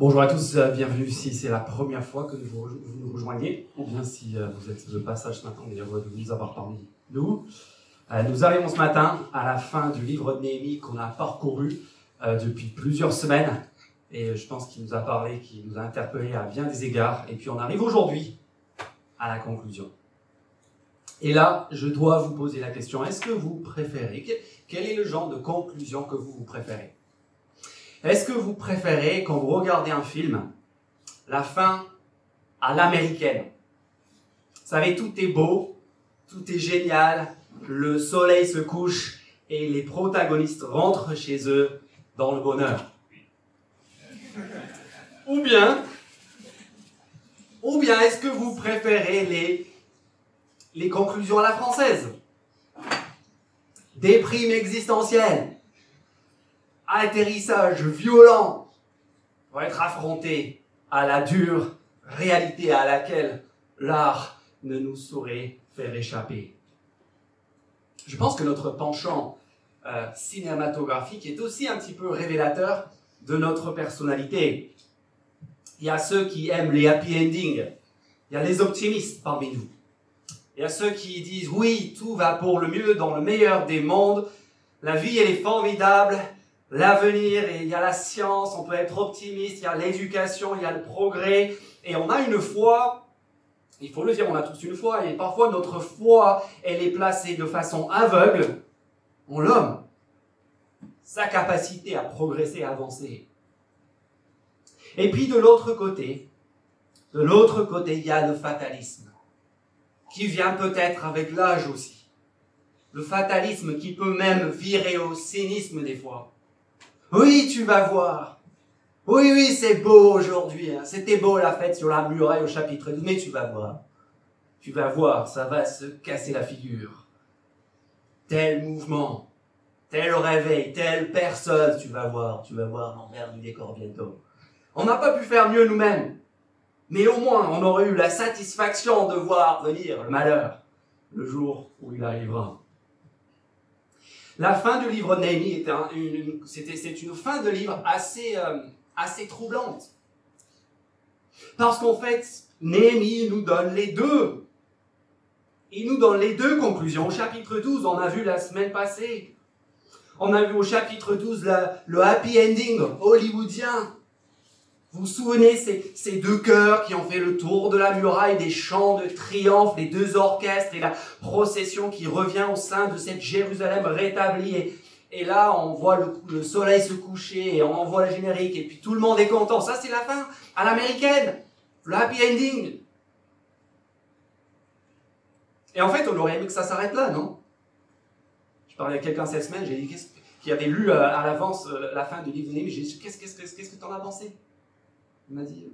Bonjour à tous, euh, bienvenue si c'est la première fois que vous, nous rejoignez, ou bien si euh, vous êtes de passage ce matin, on est heureux de vous avoir parmi nous. Euh, nous arrivons ce matin à la fin du livre de Néhémie qu'on a parcouru depuis plusieurs semaines, et je pense qu'il nous a parlé, qu'il nous a interpellé à bien des égards, et puis on arrive aujourd'hui à la conclusion. Et là, je dois vous poser la question, est-ce que vous préférez, quel est le genre de conclusion que vous, vous préférez? Est-ce que vous préférez, quand vous regardez un film, la fin à l'américaine? Vous savez, tout est beau, tout est génial, le soleil se couche et les protagonistes rentrent chez eux dans le bonheur. Ou bien, est-ce que vous préférez les, les conclusions à la française? Des primes existentielles atterrissage violent pour être affronté à la dure réalité à laquelle l'art ne nous saurait faire échapper. Je pense que notre penchant euh, cinématographique est aussi un petit peu révélateur de notre personnalité. Il y a ceux qui aiment les happy endings, il y a les optimistes parmi nous. Il y a ceux qui disent oui, tout va pour le mieux dans le meilleur des mondes, la vie elle est formidable, l'avenir, il y a la science, on peut être optimiste, il y a l'éducation, il y a le progrès, et on a une foi, il faut le dire, on a tous une foi, et parfois notre foi, elle est placée de façon aveugle en l'homme, sa capacité à progresser, à avancer. Et puis de l'autre côté, de l'autre côté, il y a le fatalisme, qui vient peut-être avec l'âge aussi. Le fatalisme qui peut même virer au cynisme des fois. Oui, tu vas voir. Oui, oui, c'est beau aujourd'hui. Hein. C'était beau la fête sur la muraille au chapitre 12, mais tu vas voir. Tu vas voir, ça va se casser la figure. Tel mouvement, tel réveil, telle personne, tu vas voir, tu vas voir l'envers du décor bientôt. On n'a pas pu faire mieux nous-mêmes. Mais au moins, on aurait eu la satisfaction de voir venir le malheur le jour où il arrivera. La fin du livre de Néhémie c'est une fin de livre assez, euh, assez troublante. Parce qu'en fait, Néhémie nous donne les deux. Il nous donne les deux conclusions. Au chapitre 12, on a vu la semaine passée. On a vu au chapitre 12 le happy ending hollywoodien. Vous vous souvenez, ces, ces deux chœurs qui ont fait le tour de la muraille, des chants de triomphe, les deux orchestres et la procession qui revient au sein de cette Jérusalem rétablie. Et, là, on voit le, le, soleil se coucher et on envoie le générique et puis tout le monde est content. Ça, c'est la fin à l'américaine. Le happy ending. Et en fait, on aurait aimé que ça s'arrête là, non? Je parlais à quelqu'un cette semaine, j'ai dit qui avait lu euh, à, l'avance euh, la fin du livre de Néhémie. J'ai dit, qu'est-ce, qu'est-ce, qu'est-ce que tu en as pensé? Il m'a dit,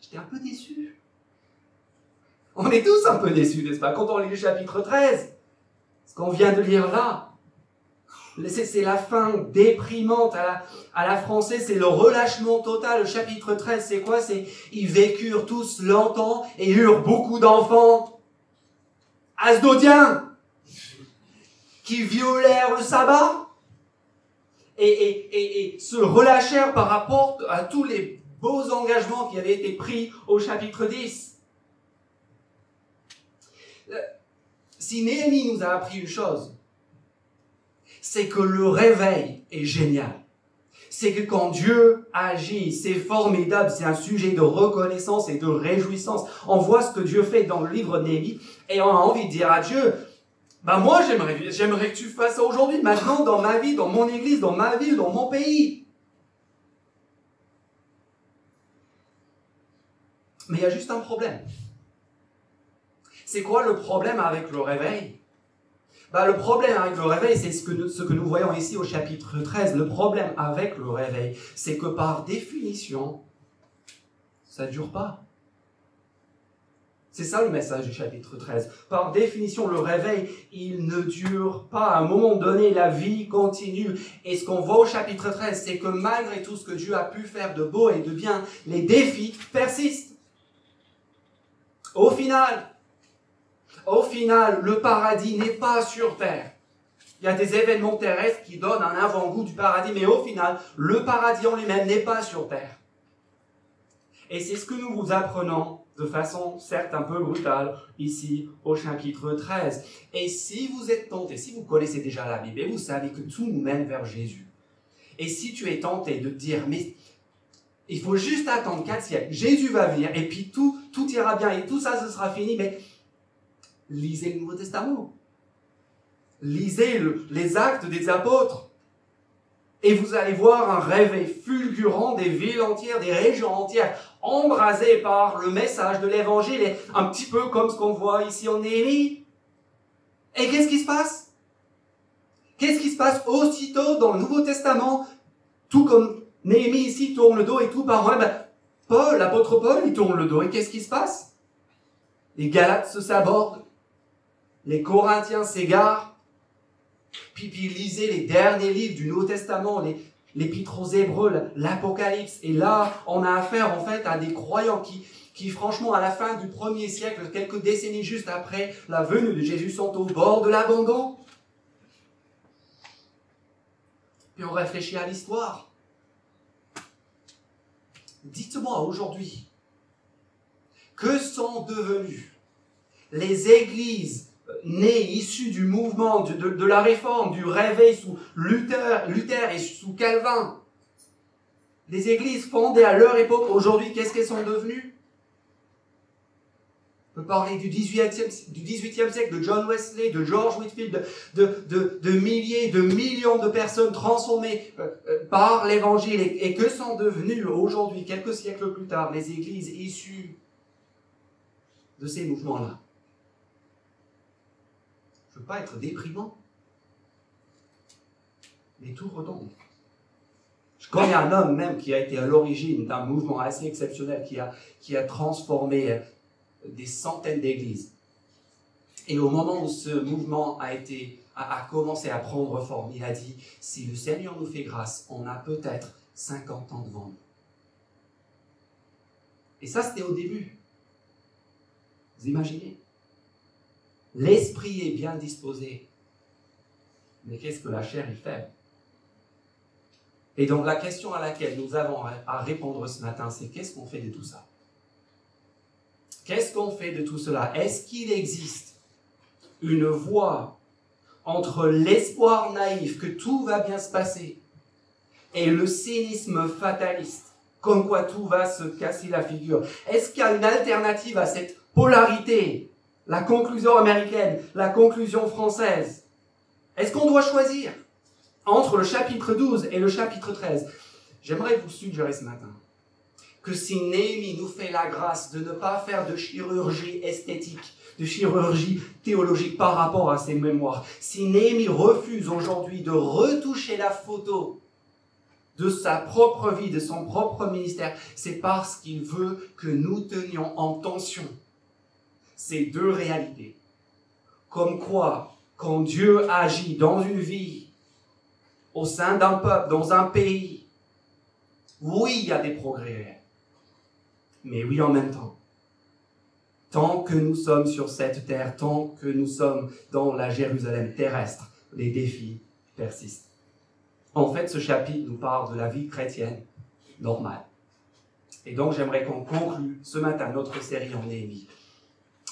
j'étais un peu déçu. On est tous un peu déçus, n'est-ce pas Quand on lit le chapitre 13, ce qu'on vient de lire là, c'est la fin déprimante à la, française, c'est le relâchement total. Le chapitre 13, c'est quoi? C'est ils vécurent tous longtemps et eurent beaucoup d'enfants. Asdodiens qui violèrent le sabbat et se relâchèrent par rapport à tous les beaux engagements qui avaient été pris au chapitre 10. Euh, si Néhémie nous a appris une chose, c'est que le réveil est génial. C'est que quand Dieu agit, c'est formidable, c'est un sujet de reconnaissance et de réjouissance. On voit ce que Dieu fait dans le livre Néhémie et on a envie de dire à Dieu, bah moi j'aimerais, j'aimerais que tu fasses ça aujourd'hui, maintenant dans ma vie, dans mon église, dans ma ville, dans mon pays. Mais il y a juste un problème. C'est quoi le problème avec le réveil? Bah, Le problème avec le réveil, c'est ce ce que nous voyons ici au chapitre 13. Le problème avec le réveil, c'est que par définition, ça ne dure pas. C'est ça le message du chapitre 13. Par définition, le réveil, il ne dure pas. À un moment donné, la vie continue. Et ce qu'on voit au chapitre 13, c'est que malgré tout ce que Dieu a pu faire de beau et de bien, les défis persistent. Au final, au final, le paradis n'est pas sur terre. Il y a des événements terrestres qui donnent un avant-goût du paradis, mais au final, le paradis en lui-même n'est pas sur terre. Et c'est ce que nous vous apprenons de façon certes un peu brutale ici au chapitre 13. Et si vous êtes tenté, si vous connaissez déjà la Bible, vous savez que tout nous mène vers Jésus. Et si tu es tenté de dire, mais il faut juste attendre 4 siècles, Jésus va venir, et puis tout, tout ira bien, et tout ça, ce sera fini, mais lisez le Nouveau Testament. Lisez les actes des apôtres. Et vous allez voir un réveil fulgurant des villes entières, des régions entières, embrasées par le message de l'évangile, un petit peu comme ce qu'on voit ici en Néhémie. Et qu'est-ce qui se passe? Qu'est-ce qui se passe aussitôt dans le Nouveau Testament? Tout comme Néhémie ici tourne le dos et tout par ben, Paul, l'apôtre Paul, il tourne le dos. Et qu'est-ce qui se passe? Les Galates se sabordent. Les Corinthiens s'égarent. Puis, puis lisez les derniers livres du Nouveau Testament, les, l'Épître aux Hébreux, l'Apocalypse. Et là, on a affaire en fait à des croyants qui, qui franchement, à la fin du premier siècle, quelques décennies juste après la venue de Jésus, sont au bord de l'abandon. Puis on réfléchit à l'histoire. Dites-moi aujourd'hui, que sont devenues les églises né, issu du mouvement de, la réforme, du réveil sous Luther, Luther et sous Calvin? Les églises fondées à leur époque, aujourd'hui, qu'est-ce qu'elles sont devenues? Parler du 18e, du 18e siècle, de John Wesley, de George Whitfield, de, de, de milliers, de millions de personnes transformées euh, euh, par l'évangile. et que sont devenues aujourd'hui, quelques siècles plus tard, les églises issues de ces mouvements-là? Pas être déprimant. Mais tout retombe. Je connais un homme même qui a été à l'origine d'un mouvement assez exceptionnel qui a, transformé des centaines d'églises. Et au moment où ce mouvement a, été, a, commencé à prendre forme, il a dit, si le Seigneur nous fait grâce, on a peut-être 50 ans devant nous. Et ça, c'était au début. Vous imaginez? L'esprit est bien disposé. Mais qu'est-ce que la chair est faible Et donc la question à laquelle nous avons à répondre ce matin, c'est qu'est-ce qu'on fait de tout ça? Qu'est-ce qu'on fait de tout cela? Est-ce qu'il existe une voie entre l'espoir naïf que tout va bien se passer et le cynisme fataliste, comme quoi tout va se casser la figure? Est-ce qu'il y a une alternative à cette polarité la conclusion américaine, la conclusion française? Est-ce qu'on doit choisir entre le chapitre 12 et le chapitre 13 J'aimerais vous suggérer ce matin que si Néhémie nous fait la grâce de ne pas faire de chirurgie esthétique, de chirurgie théologique par rapport à ses mémoires, si Néhémie refuse aujourd'hui de retoucher la photo de sa propre vie, de son propre ministère, c'est parce qu'il veut que nous tenions en tension ces deux réalités. Comme quoi, quand Dieu agit dans une vie, au sein d'un peuple, dans un pays, oui, il y a des progrès Mais oui, en même temps, tant que nous sommes sur cette terre, tant que nous sommes dans la Jérusalem terrestre, les défis persistent. En fait, ce chapitre nous parle de la vie chrétienne normale. Et donc, j'aimerais qu'on conclue ce matin notre série en Néhémie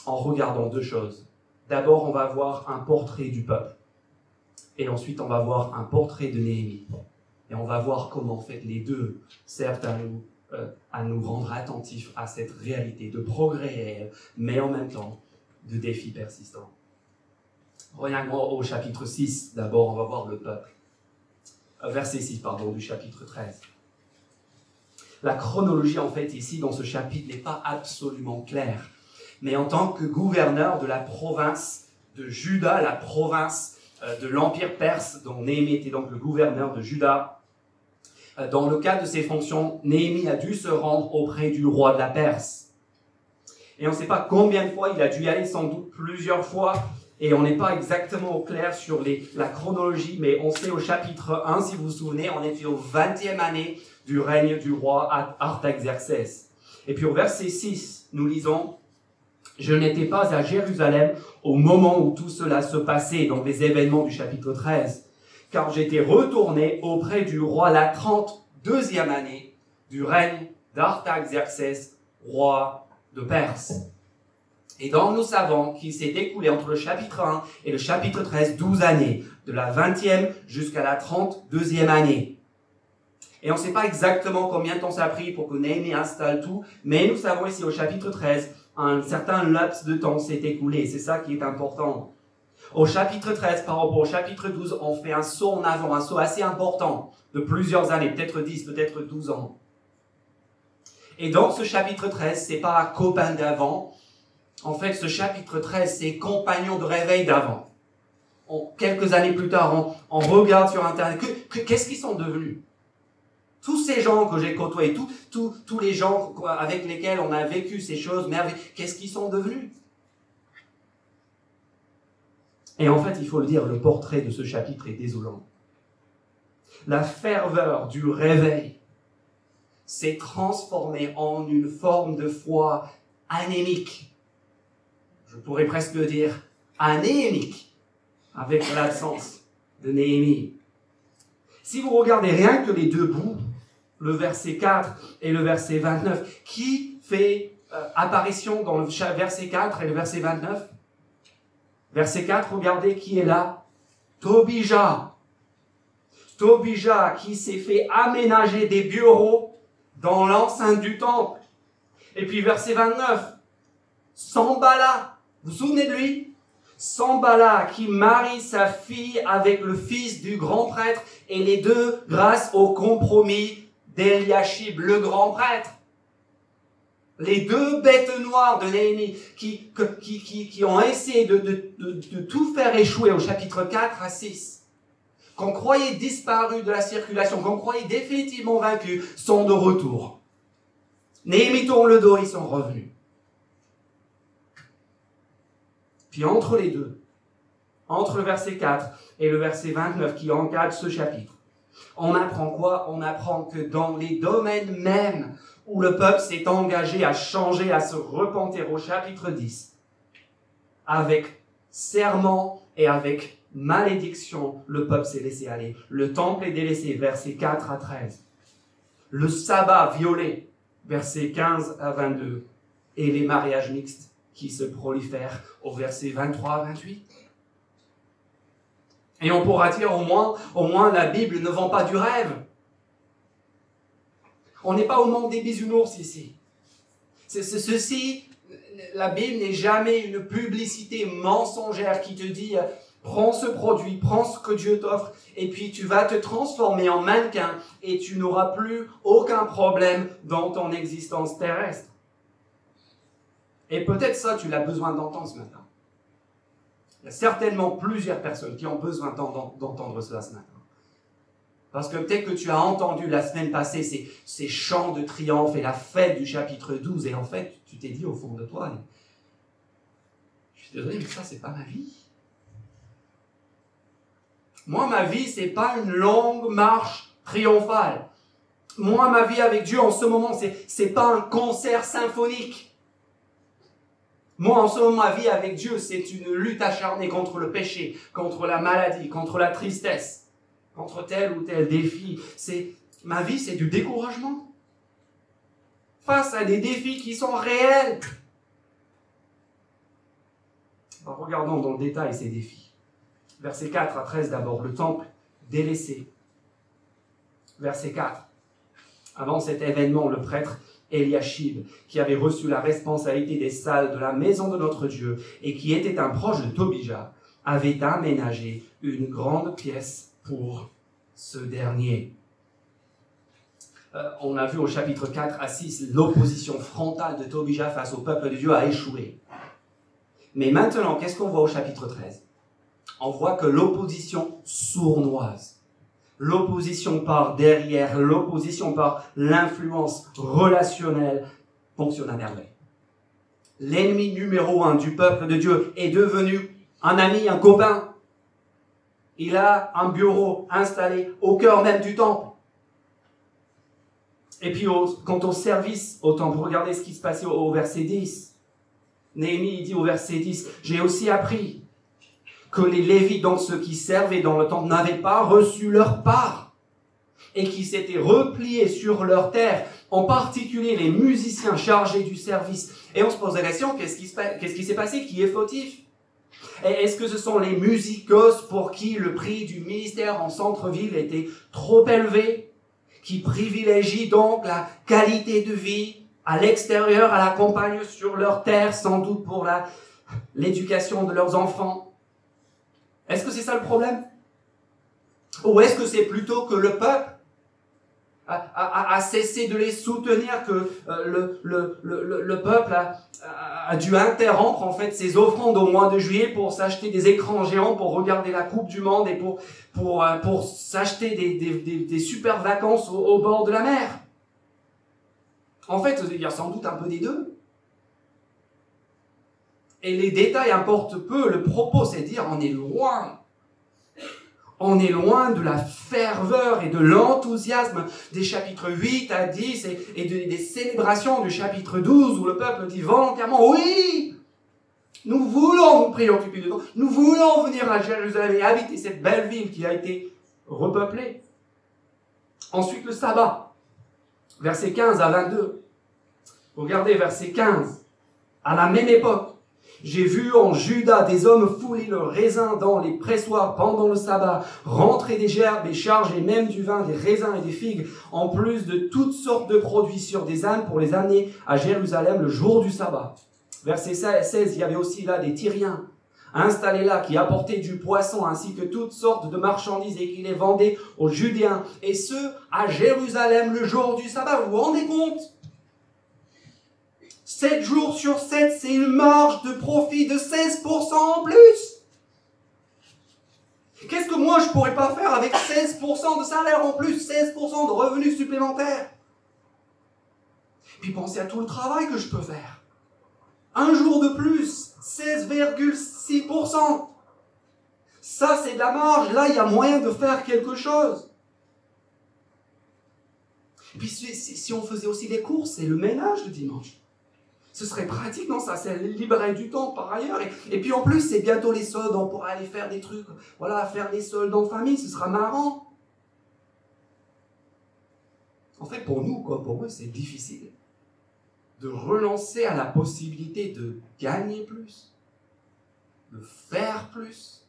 en regardant deux choses. D'abord, on va voir un portrait du peuple. Et ensuite, on va voir un portrait de Néhémie. Et on va voir comment, en fait, les deux servent à nous, euh, à nous rendre attentifs à cette réalité de progrès réel, mais en même temps de défis persistants. Regardons au chapitre 6. D'abord, on va voir le peuple. Euh, verset 6, pardon, du chapitre 13. La chronologie, en fait, ici, dans ce chapitre, n'est pas absolument claire mais en tant que gouverneur de la province de Juda, la province euh, de l'Empire perse, dont Néhémie était donc le gouverneur de Juda. Euh, dans le cas de ses fonctions, Néhémie a dû se rendre auprès du roi de la Perse. Et on ne sait pas combien de fois, il a dû y aller sans doute plusieurs fois, et on n'est pas exactement au clair sur la chronologie, mais on sait au chapitre 1, si vous vous souvenez, on était au 20e année du règne du roi Artaxerxès. Et puis au verset 6, nous lisons, je n'étais pas à Jérusalem au moment où tout cela se passait, dans les événements du chapitre 13, car j'étais retourné auprès du roi la 32e année du règne d'Artaxerxès, roi de Perse. Et donc nous savons qu'il s'est écoulé entre le chapitre 1 et le chapitre 13 12 années, de la 20e jusqu'à la 32e année. Et on ne sait pas exactement combien de temps ça a pris pour que Néhémie installe tout, mais nous savons ici au chapitre 13, un certain laps de temps s'est écoulé. C'est ça qui est important. Au chapitre 13, par rapport au chapitre 12, on fait un saut en avant, un saut assez important de plusieurs années, peut-être 10, peut-être 12 ans. Et donc ce chapitre 13, c'est pas copain d'avant. En fait, ce chapitre 13, c'est compagnon de réveil d'avant. Quelques années plus tard, on, regarde sur Internet. Qu'est-ce qu'ils sont devenus? Tous ces gens que j'ai côtoyés, tous, tous, les gens avec lesquels on a vécu ces choses merveilleuses, qu'est-ce qu'ils sont devenus? Et en fait, il faut le dire, le portrait de ce chapitre est désolant. La ferveur du réveil s'est transformée en une forme de foi anémique. Je pourrais presque dire anémique, avec l'absence de Néhémie. Si vous regardez rien que les deux bouts, le verset 4 et le verset 29. Qui fait euh, apparition dans le verset 4 et le verset 29 Verset 4, regardez qui est là. Tobija. Tobija qui s'est fait aménager des bureaux dans l'enceinte du temple. Et puis verset 29, Sambala. Vous vous souvenez de lui? Sambala qui marie sa fille avec le fils du grand prêtre et les deux grâce au compromis d'Eliashib, le grand prêtre. Les deux bêtes noires de Néhémie qui, qui, qui, ont essayé de, tout faire échouer au chapitre 4 à 6, qu'on croyait disparu de la circulation, qu'on croyait définitivement vaincus, sont de retour. Néhémie tourne le dos, ils sont revenus. Puis entre les deux, entre le verset 4 et le verset 29 qui encadre ce chapitre, on apprend quoi? On apprend que dans les domaines mêmes où le peuple s'est engagé à changer, à se repentir au chapitre 10, avec serment et avec malédiction, le peuple s'est laissé aller. Le temple est délaissé, versets 4 à 13. Le sabbat violé, versets 15 à 22. Et les mariages mixtes qui se prolifèrent au verset 23 à 28. Et on pourra dire au moins, au moins la Bible ne vend pas du rêve. On n'est pas au monde des bisounours ici. Ceci, la Bible n'est jamais une publicité mensongère qui te dit prends ce produit, prends ce que Dieu t'offre, et puis tu vas te transformer en mannequin et tu n'auras plus aucun problème dans ton existence terrestre. Et peut-être ça, tu l'as besoin d'entendre ce matin. Il y a certainement plusieurs personnes qui ont besoin d'entendre cela ce matin. Parce que peut-être que tu as entendu la semaine passée ces, chants de triomphe et la fête du chapitre 12, et en fait, tu t'es dit au fond de toi, je suis désolé, mais ça, c'est pas ma vie. Moi, ma vie, c'est pas une longue marche triomphale. Moi, ma vie avec Dieu en ce moment, c'est, c'est pas un concert symphonique. Moi, en ce moment, ma vie avec Dieu, c'est une lutte acharnée contre le péché, contre la maladie, contre la tristesse, contre tel ou tel défi. C'est, ma vie, c'est du découragement. Face à des défis qui sont réels. regardons dans le détail ces défis. Verset 4 à 13 d'abord, le temple délaissé. Verset 4. Avant cet événement, le prêtre Eliashib, qui avait reçu la responsabilité des salles de la maison de notre Dieu et qui était un proche de Tobija, avait aménagé une grande pièce pour ce dernier. Euh, on a vu au chapitre 4 à 6 l'opposition frontale de Tobija face au peuple de Dieu a échoué. Mais maintenant, qu'est-ce qu'on voit au chapitre 13 On voit que l'opposition sournoise l'opposition par derrière, l'opposition par l'influence relationnelle fonctionne à merveille. L'ennemi numéro un du peuple de Dieu est devenu un ami, un copain. Il a un bureau installé au cœur même du temple. Et puis, quant au service au temple, regardez ce qui se passait au, verset 10. Néhémie dit au verset 10, j'ai aussi appris que les Lévites, donc ceux qui servaient dans le temple, n'avaient pas reçu leur part et qui s'étaient repliés sur leur terre en particulier les musiciens chargés du service. Et on se pose la question, qu'est-ce qui, qu'est-ce qui s'est passé Qui est fautif? Est-ce que ce sont les musicos pour qui le prix du ministère en centre-ville était trop élevé Qui privilégient donc la qualité de vie à l'extérieur, à la campagne, sur leur terre, sans doute pour l'éducation de leurs enfants? Est-ce que c'est ça le problème? Ou est-ce que c'est plutôt que le peuple a, cessé de les soutenir, que euh, le, le, le, peuple a, a, dû interrompre en fait ses offrandes au mois de juillet pour s'acheter des écrans géants pour regarder la Coupe du Monde et pour, pour, euh, pour s'acheter des, des, des, super vacances au, bord de la mer. En fait, il y a sans doute un peu des deux. Et les détails importent peu. Le propos, c'est dire on est loin on est loin de la ferveur et de l'enthousiasme des chapitres 8 à 10 et, des célébrations du chapitre 12 où le peuple dit volontairement oui, nous voulons nous préoccuper de nous, nous voulons venir à Jérusalem et habiter cette belle ville qui a été repeuplée. Ensuite le sabbat, versets 15 à 22. Regardez verset 15. À la même époque, j'ai vu en Juda des hommes fouler leurs raisins dans les pressoirs pendant le sabbat, rentrer des gerbes et charger même du vin, des raisins et des figues, en plus de toutes sortes de produits sur des ânes pour les amener à Jérusalem le jour du sabbat. Verset 16, il y avait aussi là des Tyriens installés là qui apportaient du poisson ainsi que toutes sortes de marchandises et qui les vendaient aux Judéens et ceux à Jérusalem le jour du sabbat. Vous vous rendez compte? 7 jours sur 7, c'est une marge de profit de 16% en plus. Qu'est-ce que moi je pourrais pas faire avec 16% de salaire en plus, 16% de revenus supplémentaires? Puis pensez à tout le travail que je peux faire. Un jour de plus, 16,6%. Ça, c'est de la marge. Là, il y a moyen de faire quelque chose. Puis si on faisait aussi les courses et le ménage le dimanche. Ce serait pratique, non Ça, c'est libérer du temps par ailleurs. Et, puis en plus, c'est bientôt les soldes, on pourra aller faire des trucs, voilà, faire des soldes en famille, ce sera marrant. En fait, pour nous, quoi, pour eux, c'est difficile de relancer à la possibilité de gagner plus, de faire plus,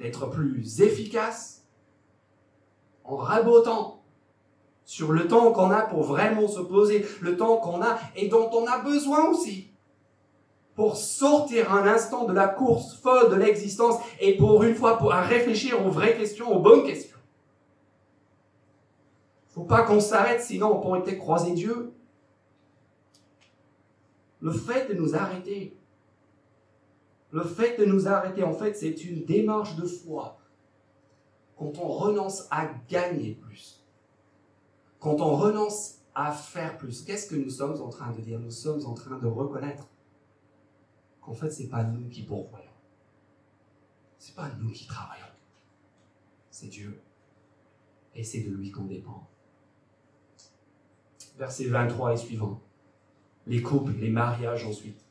d'être plus efficace, en rabotant sur le temps qu'on a pour vraiment se poser, le temps qu'on a et dont on a besoin aussi pour sortir un instant de la course folle de l'existence et pour une fois pour réfléchir aux vraies questions, aux bonnes questions. Faut pas qu'on s'arrête, sinon on pourrait peut-être croiser Dieu. Le fait de nous arrêter, le fait de nous arrêter, en fait, c'est une démarche de foi. Quand on renonce à gagner plus, quand on renonce à faire plus, qu'est-ce que nous sommes en train de dire? Nous sommes en train de reconnaître qu'en fait, ce n'est pas nous qui pourvoyons. Ce n'est pas nous qui travaillons. C'est Dieu. Et c'est de lui qu'on dépend. Verset 23 et suivant. Les couples, les mariages ensuite.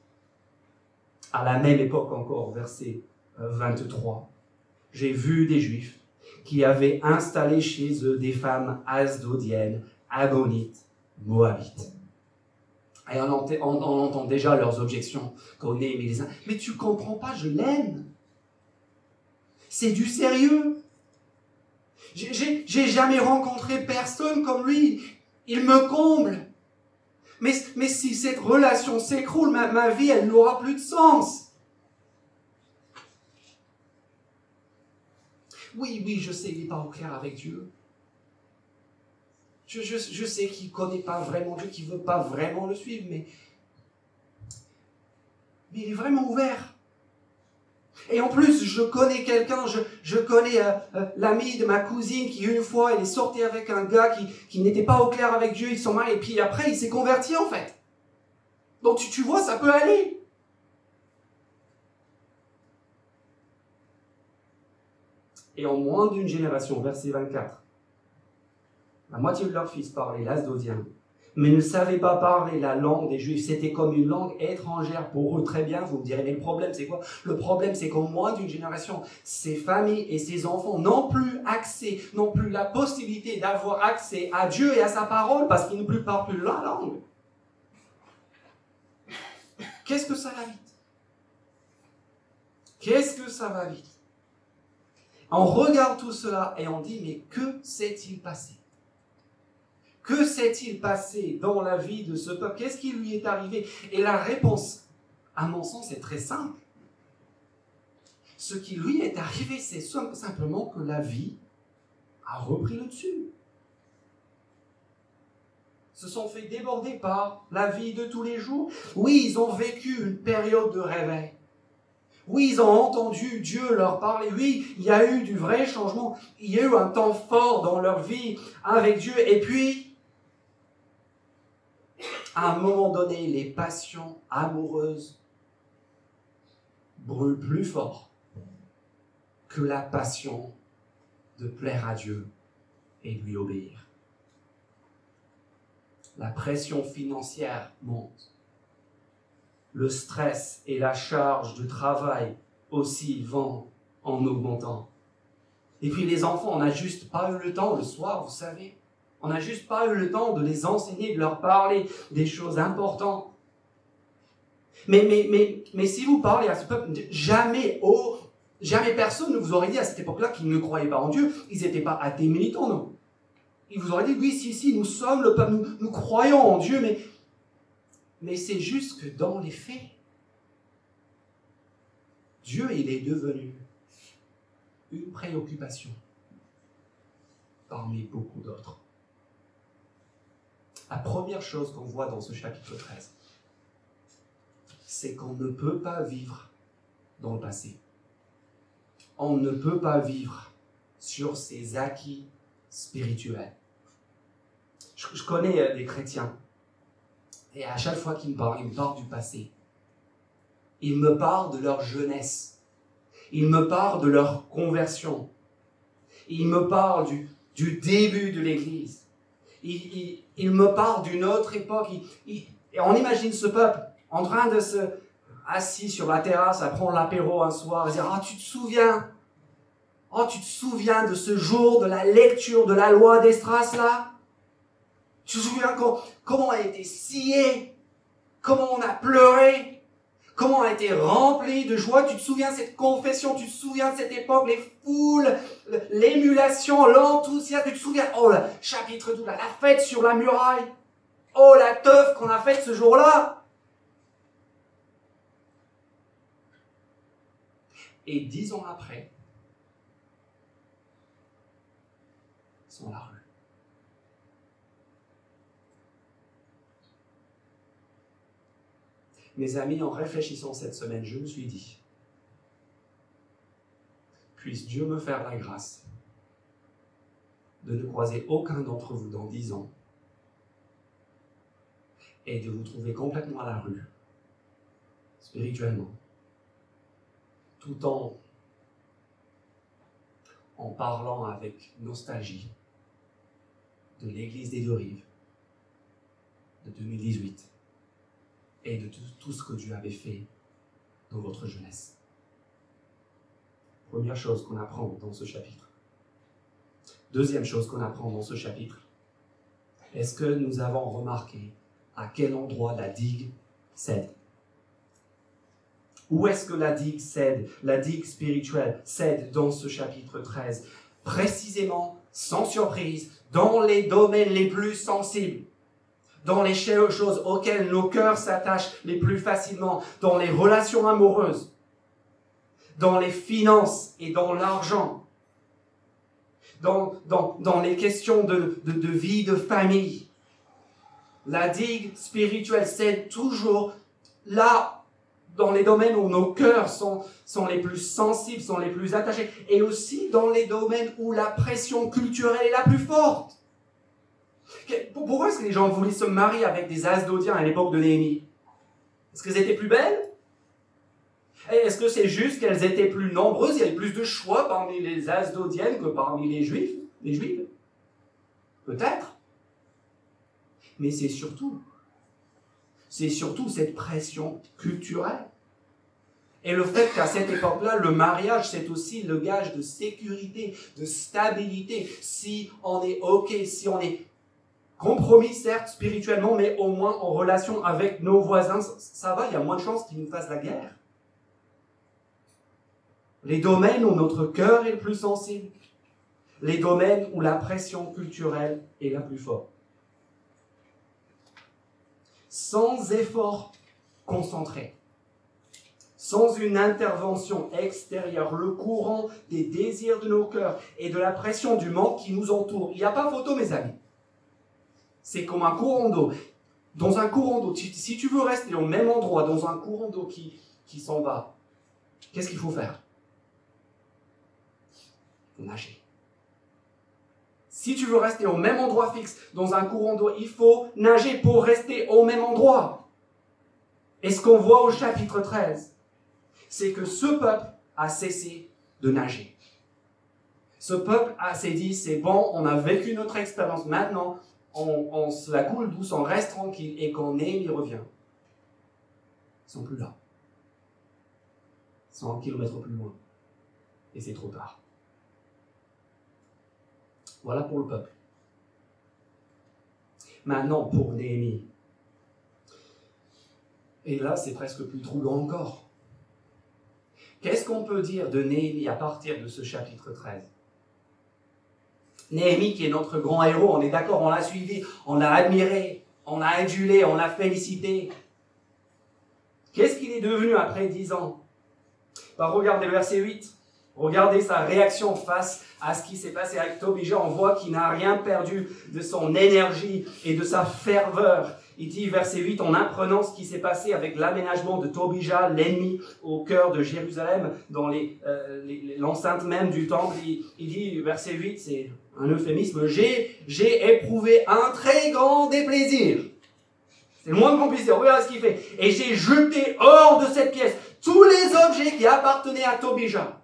À la même époque encore, verset 23. Euh, J'ai vu des juifs qui avaient installé chez eux des femmes asdodiennes, ammonites, moabites. Et on entend, déjà leurs objections qu'on est mais, mais tu comprends pas, je l'aime. C'est du sérieux. J'ai jamais rencontré personne comme lui. Il me comble. Mais, si cette relation s'écroule, ma vie, elle n'aura plus de sens. Oui, oui, je sais, il n'est pas au clair avec Dieu. Je, je, sais qu'il ne connaît pas vraiment Dieu, qu'il ne veut pas vraiment le suivre, mais, mais il est vraiment ouvert. Et en plus, je connais quelqu'un, je, je connais euh, euh, l'ami de ma cousine qui une fois, elle est sortie avec un gars qui, qui n'était pas au clair avec Dieu, ils sont mariés, et puis après, il s'est converti en fait. Donc tu, tu vois, ça peut aller. Et en moins d'une génération, verset 24, la moitié de leurs fils parlaient l'asdodien, mais ne savaient pas parler la langue des Juifs. C'était comme une langue étrangère pour eux. Très bien, vous me direz, mais le problème, c'est quoi? Le problème, c'est qu'en moins d'une génération, ces familles et ces enfants n'ont plus accès, n'ont plus la possibilité d'avoir accès à Dieu et à sa parole parce qu'ils ne parlent plus la langue. Qu'est-ce que ça va vite? Qu'est-ce que ça va vite? On regarde tout cela et on dit, mais que s'est-il passé? Que s'est-il passé dans la vie de ce peuple? Qu'est-ce qui lui est arrivé? Et la réponse, à mon sens, est très simple. Ce qui lui est arrivé, c'est simplement que la vie a repris le dessus. Se sont fait déborder par la vie de tous les jours. Oui, ils ont vécu une période de réveil. Oui, ils ont entendu Dieu leur parler. Oui, il y a eu du vrai changement. Il y a eu un temps fort dans leur vie avec Dieu. Et puis, à un moment donné, les passions amoureuses brûlent plus fort que la passion de plaire à Dieu et lui obéir. La pression financière monte. Le stress et la charge de travail aussi vont en augmentant. Et puis les enfants, on n'a juste pas eu le temps le soir, vous savez, on n'a juste pas eu le temps de les enseigner, de leur parler des choses importantes. Mais, mais, mais, mais si vous parlez à ce peuple, jamais, oh, jamais personne ne vous aurait dit à cette époque-là qu'ils ne croyaient pas en Dieu. Ils n'étaient pas athées militants, non. Ils vous auraient dit, oui, si, si, nous sommes le peuple, nous, nous croyons en Dieu, mais, mais c'est juste que dans les faits, Dieu, il est devenu une préoccupation parmi beaucoup d'autres. La première chose qu'on voit dans ce chapitre 13, c'est qu'on ne peut pas vivre dans le passé. On ne peut pas vivre sur ses acquis spirituels. Je, connais euh, des chrétiens, et à chaque fois qu'ils me parlent, ils me parlent du passé. Ils me parlent de leur jeunesse. Ils me parlent de leur conversion. Ils me parlent du, du début de l'Église. Il me parle d'une autre époque. et on imagine ce peuple en train de se assis sur la terrasse à prendre l'apéro un soir et dire ah tu te souviens? Oh tu te souviens de ce jour de la lecture de la loi d'Estras là? Tu te souviens comment on a été scié comment on a pleuré? Comment on a été rempli de joie? Tu te souviens de cette confession, tu te souviens de cette époque, les foules, l'émulation, l'enthousiasme, tu te souviens, oh, le chapitre 12, la fête sur la muraille, oh, la teuf qu'on a faite ce jour-là. Et dix ans après, sont là Mes amis, en réfléchissant cette semaine, je me suis dit, puisse Dieu me faire la grâce de ne croiser aucun d'entre vous dans dix ans et de vous trouver complètement à la rue, spirituellement, tout en, en parlant avec nostalgie de l'Église des deux rives de 2018 et de tout, ce que Dieu avait fait dans votre jeunesse. Première chose qu'on apprend dans ce chapitre. Deuxième chose qu'on apprend dans ce chapitre. Est-ce que nous avons remarqué à quel endroit la digue cède? Où est-ce que la digue cède La digue spirituelle cède dans ce chapitre 13. Précisément, sans surprise, dans les domaines les plus sensibles dans les choses auxquelles nos cœurs s'attachent les plus facilement, dans les relations amoureuses, dans les finances et dans l'argent, dans, les questions de vie, de famille. La digue spirituelle, c'est toujours là, dans les domaines où nos cœurs sont, sont les plus sensibles, sont les plus attachés, et aussi dans les domaines où la pression culturelle est la plus forte. Pourquoi est-ce que les gens voulaient se marier avec des Asdodiens à l'époque de Néhémie? Est-ce qu'elles étaient plus belles? Est-ce que c'est juste qu'elles étaient plus nombreuses, il y avait plus de choix parmi les Asdodiennes que parmi les Juifs, les Peut-être. mais c'est surtout, c'est surtout cette pression culturelle. Et le fait qu'à cette époque-là, le mariage, c'est aussi le gage de sécurité, de stabilité. Si on est OK, si on est compromis, certes, spirituellement, mais au moins en relation avec nos voisins, ça va, il y a moins de chances qu'ils nous fassent la guerre. Les domaines où notre cœur est le plus sensible, les domaines où la pression culturelle est la plus forte. Sans effort concentré, sans une intervention extérieure, le courant des désirs de nos cœurs et de la pression du monde qui nous entoure. Il n'y a pas photo, mes amis. C'est comme un courant d'eau. Dans un courant d'eau, si tu veux rester au même endroit, dans un courant d'eau qui, qui s'en va, qu'est-ce qu'il faut faire? Nager. Si tu veux rester au même endroit fixe, dans un courant d'eau, il faut nager pour rester au même endroit. Et ce qu'on voit au chapitre 13, c'est que ce peuple a cessé de nager. Ce peuple a s'est dit, c'est bon, on a vécu notre expérience, maintenant, on, se la coule douce, on reste tranquille, et quand Néhémie revient, ils sont plus là. 100 km plus loin. Et c'est trop tard. Voilà pour le peuple. Maintenant, pour Néhémie. Et là, c'est presque plus troublant encore. Qu'est-ce qu'on peut dire de Néhémie à partir de ce chapitre 13 Néhémie qui est notre grand héros, on est d'accord, on l'a suivi, on l'a admiré, on l'a adulé, on l'a félicité. Qu'est-ce qu'il est devenu après dix ans? Bah, Regardez le verset 8. Regardez sa réaction face à ce qui s'est passé avec Tobija. On voit qu'il n'a rien perdu de son énergie et de sa ferveur. Il dit, verset 8, en apprenant ce qui s'est passé avec l'aménagement de Tobija, l'ennemi au cœur de Jérusalem, dans euh, l'enceinte même du temple, il, dit, verset 8, c'est un euphémisme, j'ai, éprouvé un très grand déplaisir. C'est le moins qu'on puisse dire. Regarde ce qu'il fait. Et j'ai jeté hors de cette pièce tous les objets qui appartenaient à Tobija.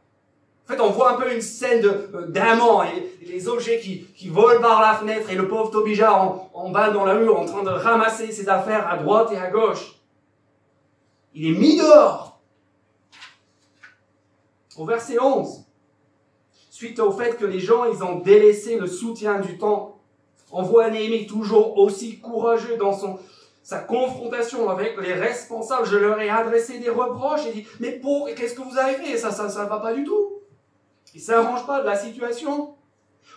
En fait, on voit un peu une scène euh, d'amant et les objets qui, qui, volent par la fenêtre et le pauvre Tobija en, en bas dans la rue en train de ramasser ses affaires à droite et à gauche. Il est mis dehors. Au verset 11, suite au fait que les gens, ils ont délaissé le soutien du temps, on voit Néhémie toujours aussi courageux dans son, sa confrontation avec les responsables. Je leur ai adressé des reproches et dit, mais pour, qu'est-ce que vous avez fait? Ça, ça, ça va pas du tout. Il ne s'arrange pas de la situation.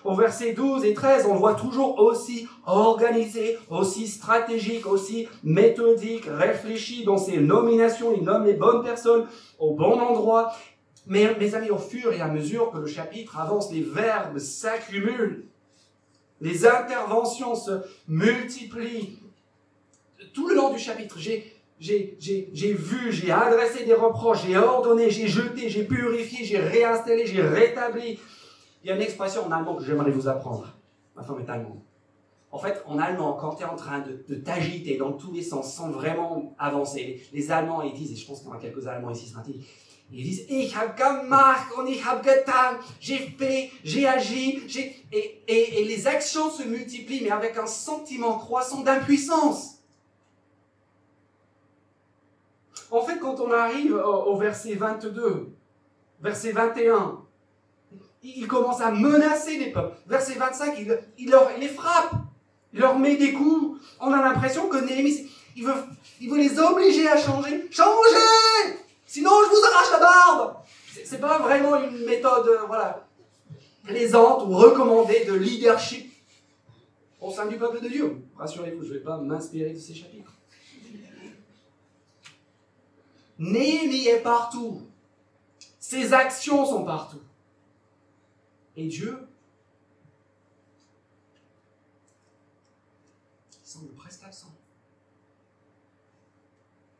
Au verset 12 et 13, on le voit toujours aussi organisé, aussi stratégique, aussi méthodique, réfléchi dans ses nominations. Il nomme les bonnes personnes au bon endroit. Mais mes amis, au fur et à mesure que le chapitre avance, les verbes s'accumulent. Les interventions se multiplient. Tout le long du chapitre, j'ai j'ai vu, j'ai adressé des reproches, j'ai ordonné, j'ai jeté, j'ai purifié, j'ai réinstallé, j'ai rétabli. Il y a une expression en allemand que j'aimerais vous apprendre. Ma femme est allemande. En fait, en allemand, quand tu es en train de, t'agiter dans tous les sens sans vraiment avancer, les, Allemands, ils disent, et je pense qu'il y en a quelques Allemands ici ce matin, ils disent, ich hab gemacht und ich hab getan, j'ai fait, j'ai agi, et, les actions se multiplient, mais avec un sentiment croissant d'impuissance. En fait, quand on arrive au verset 22, verset 21, il commence à menacer les peuples. Verset 25, il, les frappe. Il leur met des coups. On a l'impression que Néhémie, il veut, il veut les obliger à changer. Changez Sinon, je vous arrache la barbe C'est pas vraiment une méthode, euh, plaisante ou recommandée de leadership au sein du peuple de Dieu. Rassurez-vous, je ne vais pas m'inspirer de ces chapitres. Néhémie est partout. Ses actions sont partout. Et Dieu semble presque absent.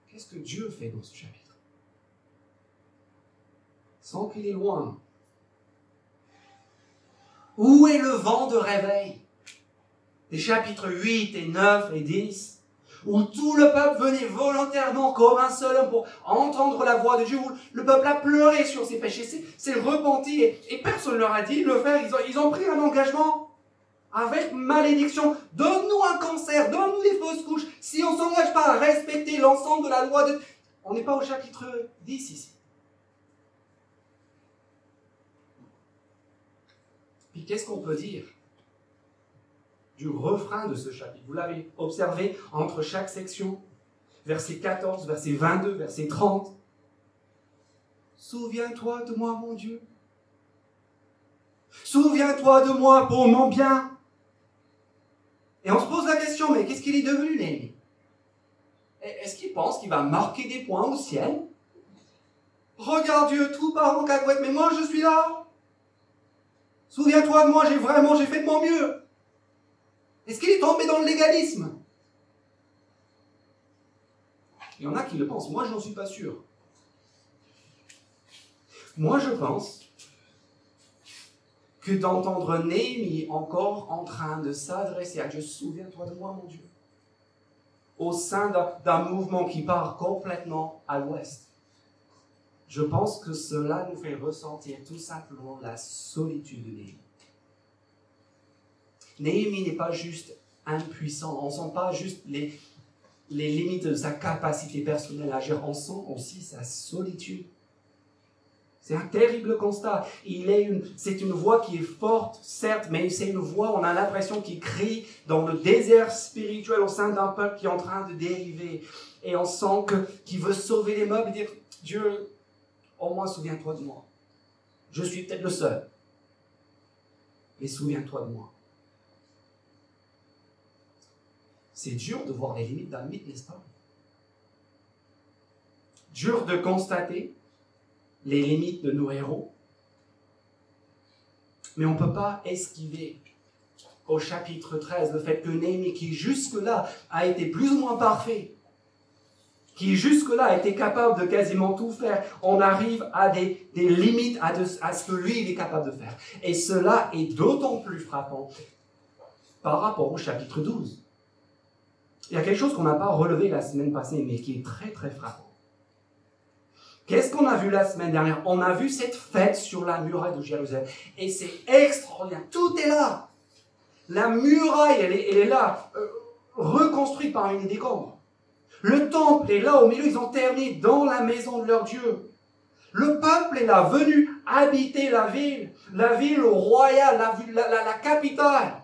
Qu'est-ce que Dieu fait dans ce chapitre? Sans qu'il est loin. Où est le vent de réveil? Des chapitres 8 et 9 et 10 où tout le peuple venait volontairement comme un seul homme pour entendre la voix de Dieu, le peuple a pleuré sur ses péchés, s'est repenti, et, personne ne leur a dit de le faire, ils ont, ils ont pris un engagement. avec malédiction. Donne-nous un cancer, donne-nous des fausses couches. Si on ne s'engage pas à respecter l'ensemble de la loi de... On n'est pas au chapitre 10 ici. Qu'est-ce qu'on peut dire du refrain de ce chapitre? Vous l'avez observé entre chaque section, verset 14, verset 22, verset 30. Souviens-toi de moi, mon Dieu. Souviens-toi de moi pour mon bien. Et on se pose la question, mais qu'est-ce qu'il est devenu, Néhémie Est-ce qu'il pense qu'il va marquer des points au ciel? Regarde Dieu, tout part en cacahuète, mais moi je suis là. Souviens-toi de moi, j'ai vraiment, j'ai fait de mon mieux. Est-ce qu'il est tombé dans le légalisme? Il y en a qui le pensent, moi je n'en suis pas sûr. Moi je pense que d'entendre Néhémie encore en train de s'adresser à Dieu. Souviens-toi de moi, mon Dieu. Au sein d'un mouvement qui part complètement à l'ouest. Je pense que cela nous fait ressentir tout simplement la solitude de Néhémie. Néhémie n'est pas juste impuissant, on ne sent pas juste les, les limites de sa capacité personnelle à agir, on sent aussi sa solitude. C'est un terrible constat. Il est une, c'est une voix qui est forte, certes, mais c'est une voix, on a l'impression qu'il crie dans le désert spirituel au sein d'un peuple qui est en train de dériver. Et on sent que, qu'il veut sauver les meubles et dire, Dieu, au moins souviens-toi de moi. Je suis peut-être le seul. Mais souviens-toi de moi. C'est dur de voir les limites d'un mythe, n'est-ce pas? Dur de constater les limites de nos héros. Mais on ne peut pas esquiver au chapitre 13 le fait que Néhémie, qui jusque-là a été plus ou moins parfait, qui jusque-là été capable de quasiment tout faire, on arrive à des, limites à, à ce que lui, il est capable de faire. Et cela est d'autant plus frappant par rapport au chapitre 12. Il y a quelque chose qu'on n'a pas relevé la semaine passée, mais qui est très très frappant. Qu'est-ce qu'on a vu la semaine dernière? On a vu cette fête sur la muraille de Jérusalem. Et c'est extraordinaire. Tout est là. La muraille, elle est, là, euh, reconstruite par une décombre. Le temple est là au milieu, ils ont terminé dans la maison de leur Dieu. Le peuple est là, venu habiter la ville, la ville royale, la, capitale.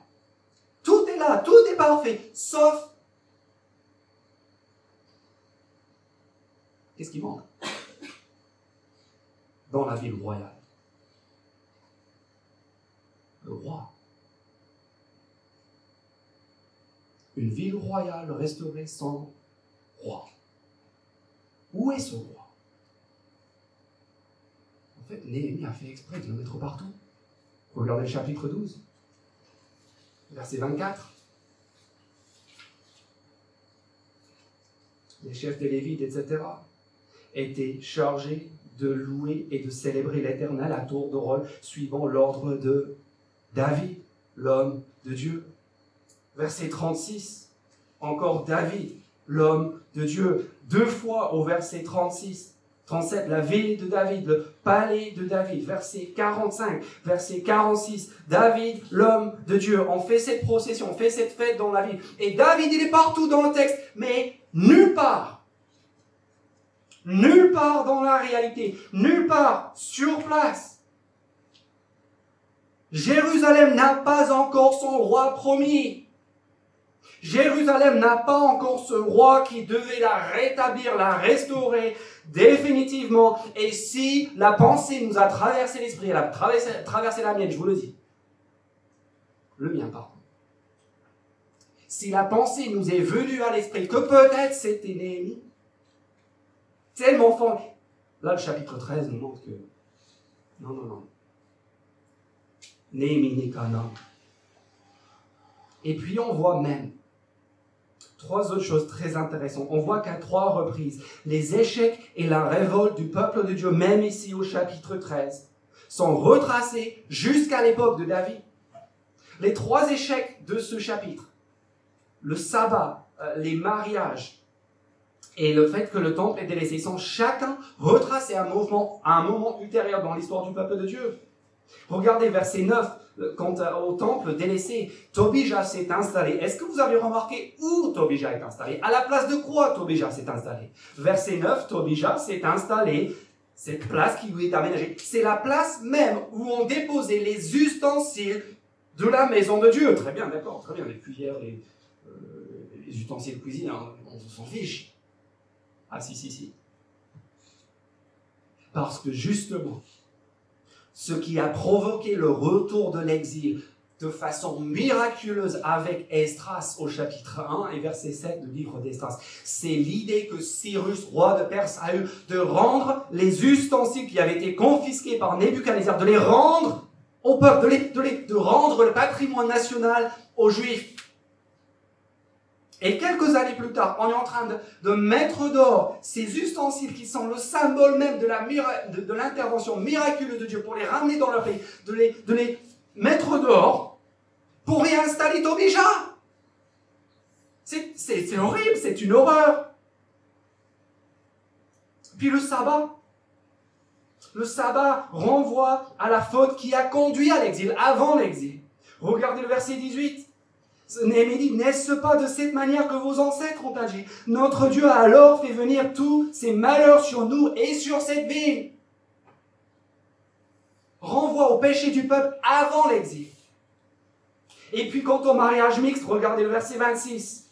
Tout est là, tout est parfait, sauf... Qu'est-ce qui manque dans la ville royale. Le roi. Une ville royale restaurée sans Où est ce roi? En fait, Néhémie a fait exprès de le mettre partout. Regardez le chapitre 12, verset 24. Les chefs des Lévites, etc., étaient chargés de louer et de célébrer l'Éternel à tour de rôle, suivant l'ordre de David, l'homme de Dieu. Verset 36, encore David, l'homme de Dieu. Deux fois au verset 36, 37, la ville de David, le palais de David. Verset 45, verset 46, David, l'homme de Dieu. On fait cette procession, on fait cette fête dans la ville. Et David, il est partout dans le texte, mais nulle part nulle part dans la réalité, nulle part sur place. Jérusalem n'a pas encore son roi promis. Jérusalem n'a pas encore ce roi qui devait la rétablir, la restaurer définitivement. Et si la pensée nous a traversé l'esprit, elle a traversé, la mienne, je vous le dis, le mien, pardon. Si la pensée nous est venue à l'esprit que peut-être c'était Néhémie, tellement fort. Là, le chapitre 13 nous montre que non, non, non. Néhémie n'est qu'un homme. Et puis on voit même trois autres choses très intéressantes. On voit qu'à trois reprises, les échecs et la révolte du peuple de Dieu, même ici au chapitre 13, sont retracés jusqu'à l'époque de David. Les trois échecs de ce chapitre, le sabbat, euh, les mariages et le fait que le temple est délaissé sont chacun retracés à un, mouvement, à un moment ultérieur dans l'histoire du peuple de Dieu. Regardez verset 9, euh, quant au temple délaissé, Tobija s'est installé. Est-ce que vous avez remarqué où Tobija est installé? À la place de quoi Tobija s'est installé? Verset 9, Tobija s'est installé, cette place qui lui est aménagée. C'est la place même où on déposait les ustensiles de la maison de Dieu. Très bien, d'accord, très bien. Les cuillères, les, euh, ustensiles de cuisine, hein, on s'en fiche. Ah si, si, si. Parce que justement, ce qui a provoqué le retour de l'exil de façon miraculeuse avec Estras au chapitre 1 et verset 7 du livre d'Estras. C'est l'idée que Cyrus, roi de Perse, a eu de rendre les ustensiles qui avaient été confisqués par Nebuchadnezzar, de les rendre au peuple, de, de rendre le patrimoine national aux Juifs. Et quelques années plus tard, on est en train de, mettre dehors ces ustensiles qui sont le symbole même de, l'intervention miraculeuse de Dieu pour les ramener dans leur pays, de les, mettre dehors pour réinstaller Tobija. C'est horrible, c'est une horreur. Puis le sabbat. Le sabbat renvoie à la faute qui a conduit à l'exil, avant l'exil. Regardez le verset 18. Néhémie n'est-ce pas de cette manière que vos ancêtres ont agi? Notre Dieu a alors fait venir tous ces malheurs sur nous et sur cette ville. Renvoie au péché du peuple avant l'exil. Et puis quant au mariage mixte, regardez le verset 26.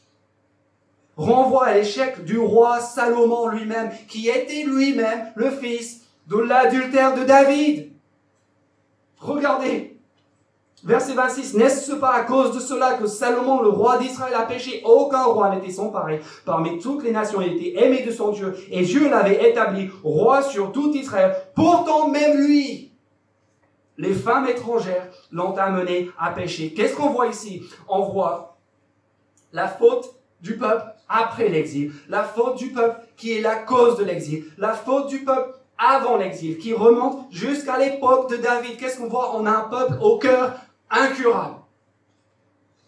Renvoie à l'échec du roi Salomon lui-même, qui était lui-même le fils de l'adultère de David. Regardez, Verset 26, n'est-ce pas à cause de cela que Salomon, le roi d'Israël, a péché Aucun roi n'était son pareil. Parmi toutes les nations, il était aimé de son Dieu, et Dieu l'avait établi roi sur tout Israël. Pourtant, même lui, les femmes étrangères l'ont amené à pécher. Qu'est-ce qu'on voit ici? On voit la faute du peuple après l'exil, la faute du peuple qui est la cause de l'exil, la faute du peuple avant l'exil, qui remonte jusqu'à l'époque de David. Qu'est-ce qu'on voit? On a un peuple au cœur incurable,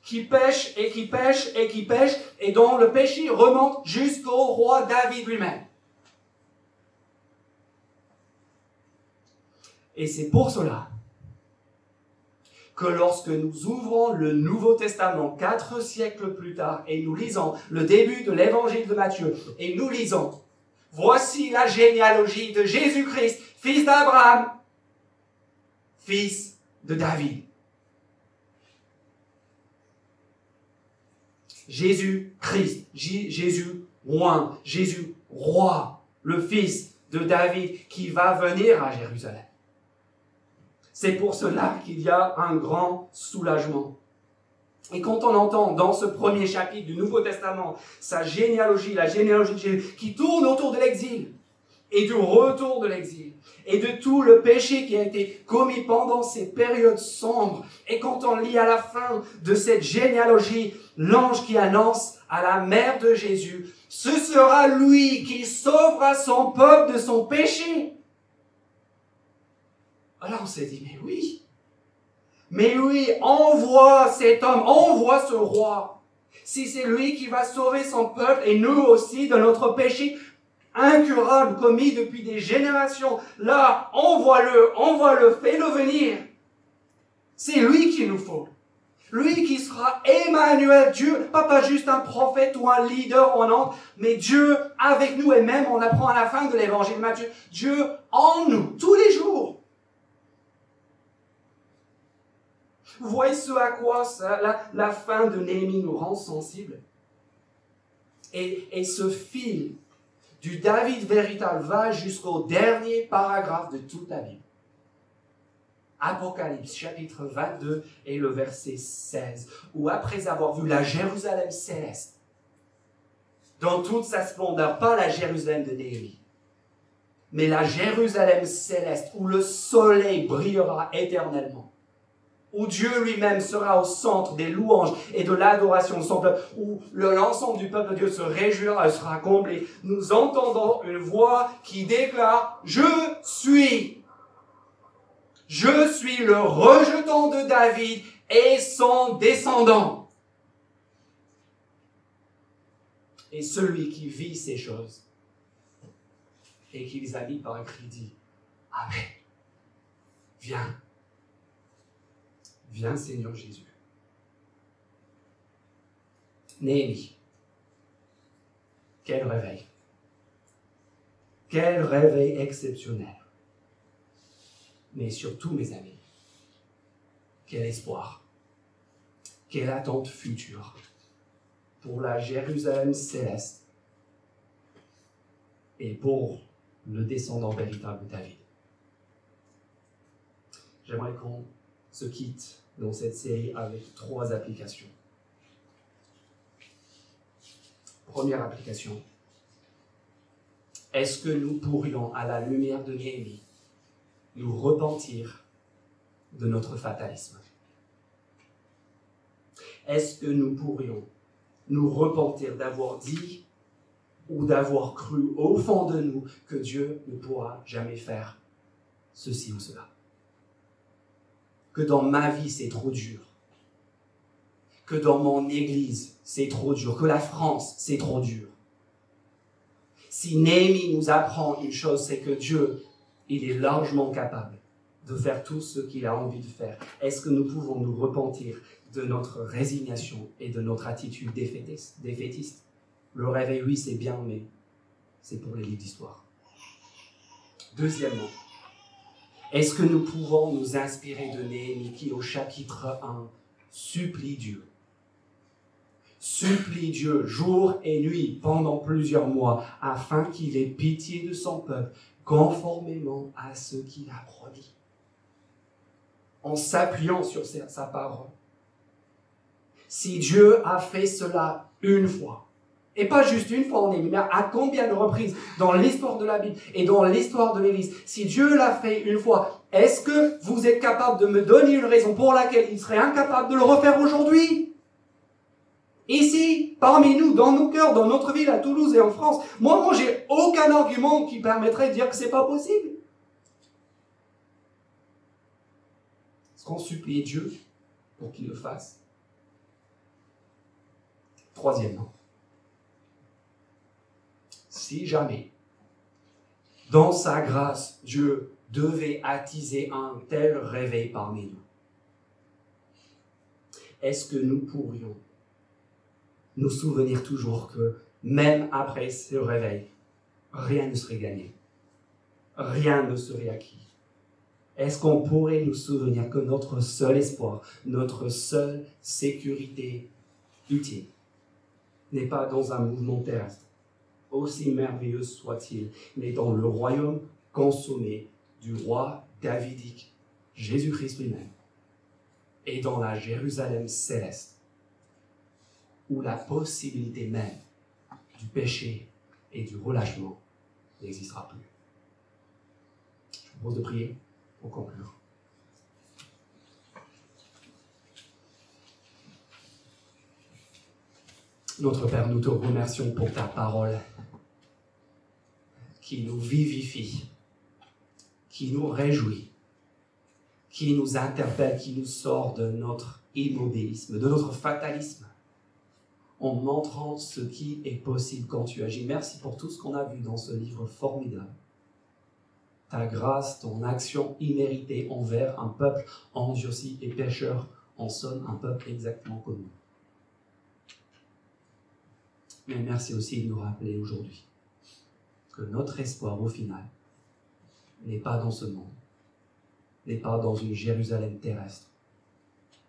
qui pêche et qui pêche et qui pêche, et dont le péché remonte jusqu'au roi David lui-même. Et c'est pour cela que lorsque nous ouvrons le Nouveau Testament quatre siècles plus tard et nous lisons le début de l'évangile de Matthieu et nous lisons Voici la généalogie de Jésus-Christ, fils d'Abraham, fils de David. Jésus-Christ, Jésus roi, Jésus roi, le fils de David qui va venir à Jérusalem. C'est pour cela qu'il y a un grand soulagement. Et quand on entend dans ce premier chapitre du Nouveau Testament sa généalogie, la généalogie de Jésus, qui tourne autour de l'exil et du retour de l'exil, et de tout le péché qui a été commis pendant ces périodes sombres. Et quand on lit à la fin de cette généalogie, l'ange qui annonce à la mère de Jésus, ce sera lui qui sauvera son peuple de son péché. Alors on s'est dit, mais oui, mais oui, envoie cet homme, envoie ce roi. Si c'est lui qui va sauver son peuple et nous aussi de notre péché, incurable commis depuis des générations. Là, envoie-le, envoie-le, fais-le venir. C'est lui qu'il nous faut. Lui qui sera Emmanuel, Dieu, pas, pas juste un prophète ou un leader en Nantes, mais Dieu avec nous et même on apprend à la fin de l'évangile Matthieu, Dieu en nous, tous les jours. Vous voyez ce à quoi la, fin de Néhémie nous rend sensibles et, et ce fil du David véritable va jusqu'au dernier paragraphe de toute la Bible. Apocalypse chapitre 22 et le verset 16, où après avoir vu la Jérusalem céleste, dans toute sa splendeur, pas la Jérusalem de Néhémie, mais la Jérusalem céleste, où le soleil brillera éternellement, où Dieu lui-même sera au centre des louanges et de l'adoration de son peuple, où l'ensemble du peuple de Dieu se réjouira et sera comblé, nous entendons une voix qui déclare, je suis, je suis le rejetant de David et son descendant. Et celui qui vit ces choses et qui les mis par un cri dit, Amen. Viens Viens Seigneur Jésus. Néhémie. Quel réveil. Quel réveil exceptionnel. Mais surtout, mes amis, quel espoir. Quelle attente future pour la Jérusalem céleste et pour le descendant véritable de David. J'aimerais qu'on se quitte dans cette série avec trois applications. Première application. Est-ce que nous pourrions, à la lumière de Néhémie, nous repentir de notre fatalisme? Est-ce que nous pourrions nous repentir d'avoir dit ou d'avoir cru au fond de nous que Dieu ne pourra jamais faire ceci ou cela? Que dans ma vie c'est trop dur que dans mon église, c'est trop dur, que la France, c'est trop dur. Si Néhémie nous apprend une chose, c'est que Dieu, il est largement capable de faire tout ce qu'il a envie de faire. Est-ce que nous pouvons nous repentir de notre résignation et de notre attitude défaitiste, Le réveil, oui, c'est bien, mais c'est pour les livres d'histoire. Deuxièmement, est-ce que nous pouvons nous inspirer de Néhémie qui, au chapitre 1, supplie Dieu? Supplie Dieu jour et nuit pendant plusieurs mois afin qu'il ait pitié de son peuple conformément à ce qu'il a promis. En s'appuyant sur sa parole. Si Dieu a fait cela une fois, et pas juste une fois en est, mais à combien de reprises dans l'histoire de la Bible et dans l'histoire de l'Église, si Dieu l'a fait une fois, est-ce que vous êtes capable de me donner une raison pour laquelle il serait incapable de le refaire aujourd'hui? Ici, parmi nous, dans nos cœurs, dans notre ville, à Toulouse et en France, moi, moi, j'ai aucun argument qui permettrait de dire que c'est pas possible. Est-ce qu'on supplie Dieu pour qu'il le fasse? Troisièmement, si jamais, dans sa grâce, Dieu devait attiser un tel réveil parmi nous, est-ce que nous pourrions nous souvenir toujours que même après ce réveil, rien ne serait gagné. Rien ne serait acquis? Est-ce qu'on pourrait nous souvenir que notre seul espoir, notre seule sécurité utile n'est pas dans un mouvement terrestre, aussi merveilleux soit-il, mais dans le royaume consommé du roi davidique, Jésus-Christ lui-même, et dans la Jérusalem céleste où la possibilité même du péché et du relâchement n'existera plus. Je vous propose de prier pour conclure. Notre Père, nous te remercions pour ta parole qui nous vivifie, qui nous réjouit, qui nous interpelle, qui nous sort de notre immobilisme, de notre fatalisme en montrant ce qui est possible quand tu agis. Merci pour tout ce qu'on a vu dans ce livre formidable. Ta grâce, ton action imméritée envers un peuple endurci et pécheur, en somme un peuple exactement comme nous. Mais merci aussi de nous rappeler aujourd'hui que notre espoir au final n'est pas dans ce monde, n'est pas dans une Jérusalem terrestre,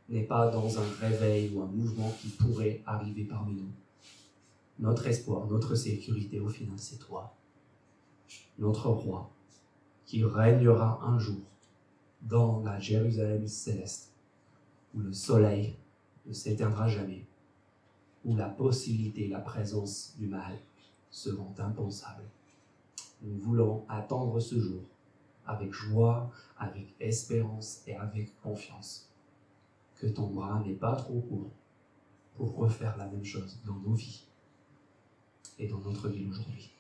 n'est pas dans un réveil ou un mouvement qui pourrait arriver parmi nous. Notre espoir, notre sécurité au final, c'est toi, notre roi, qui régnera un jour dans la Jérusalem céleste, où le soleil ne s'éteindra jamais, où la possibilité la présence du mal seront impensables. Nous voulons attendre ce jour avec joie, avec espérance et avec confiance que ton bras n'est pas trop court pour refaire la même chose dans nos vies et dans notre vie aujourd'hui.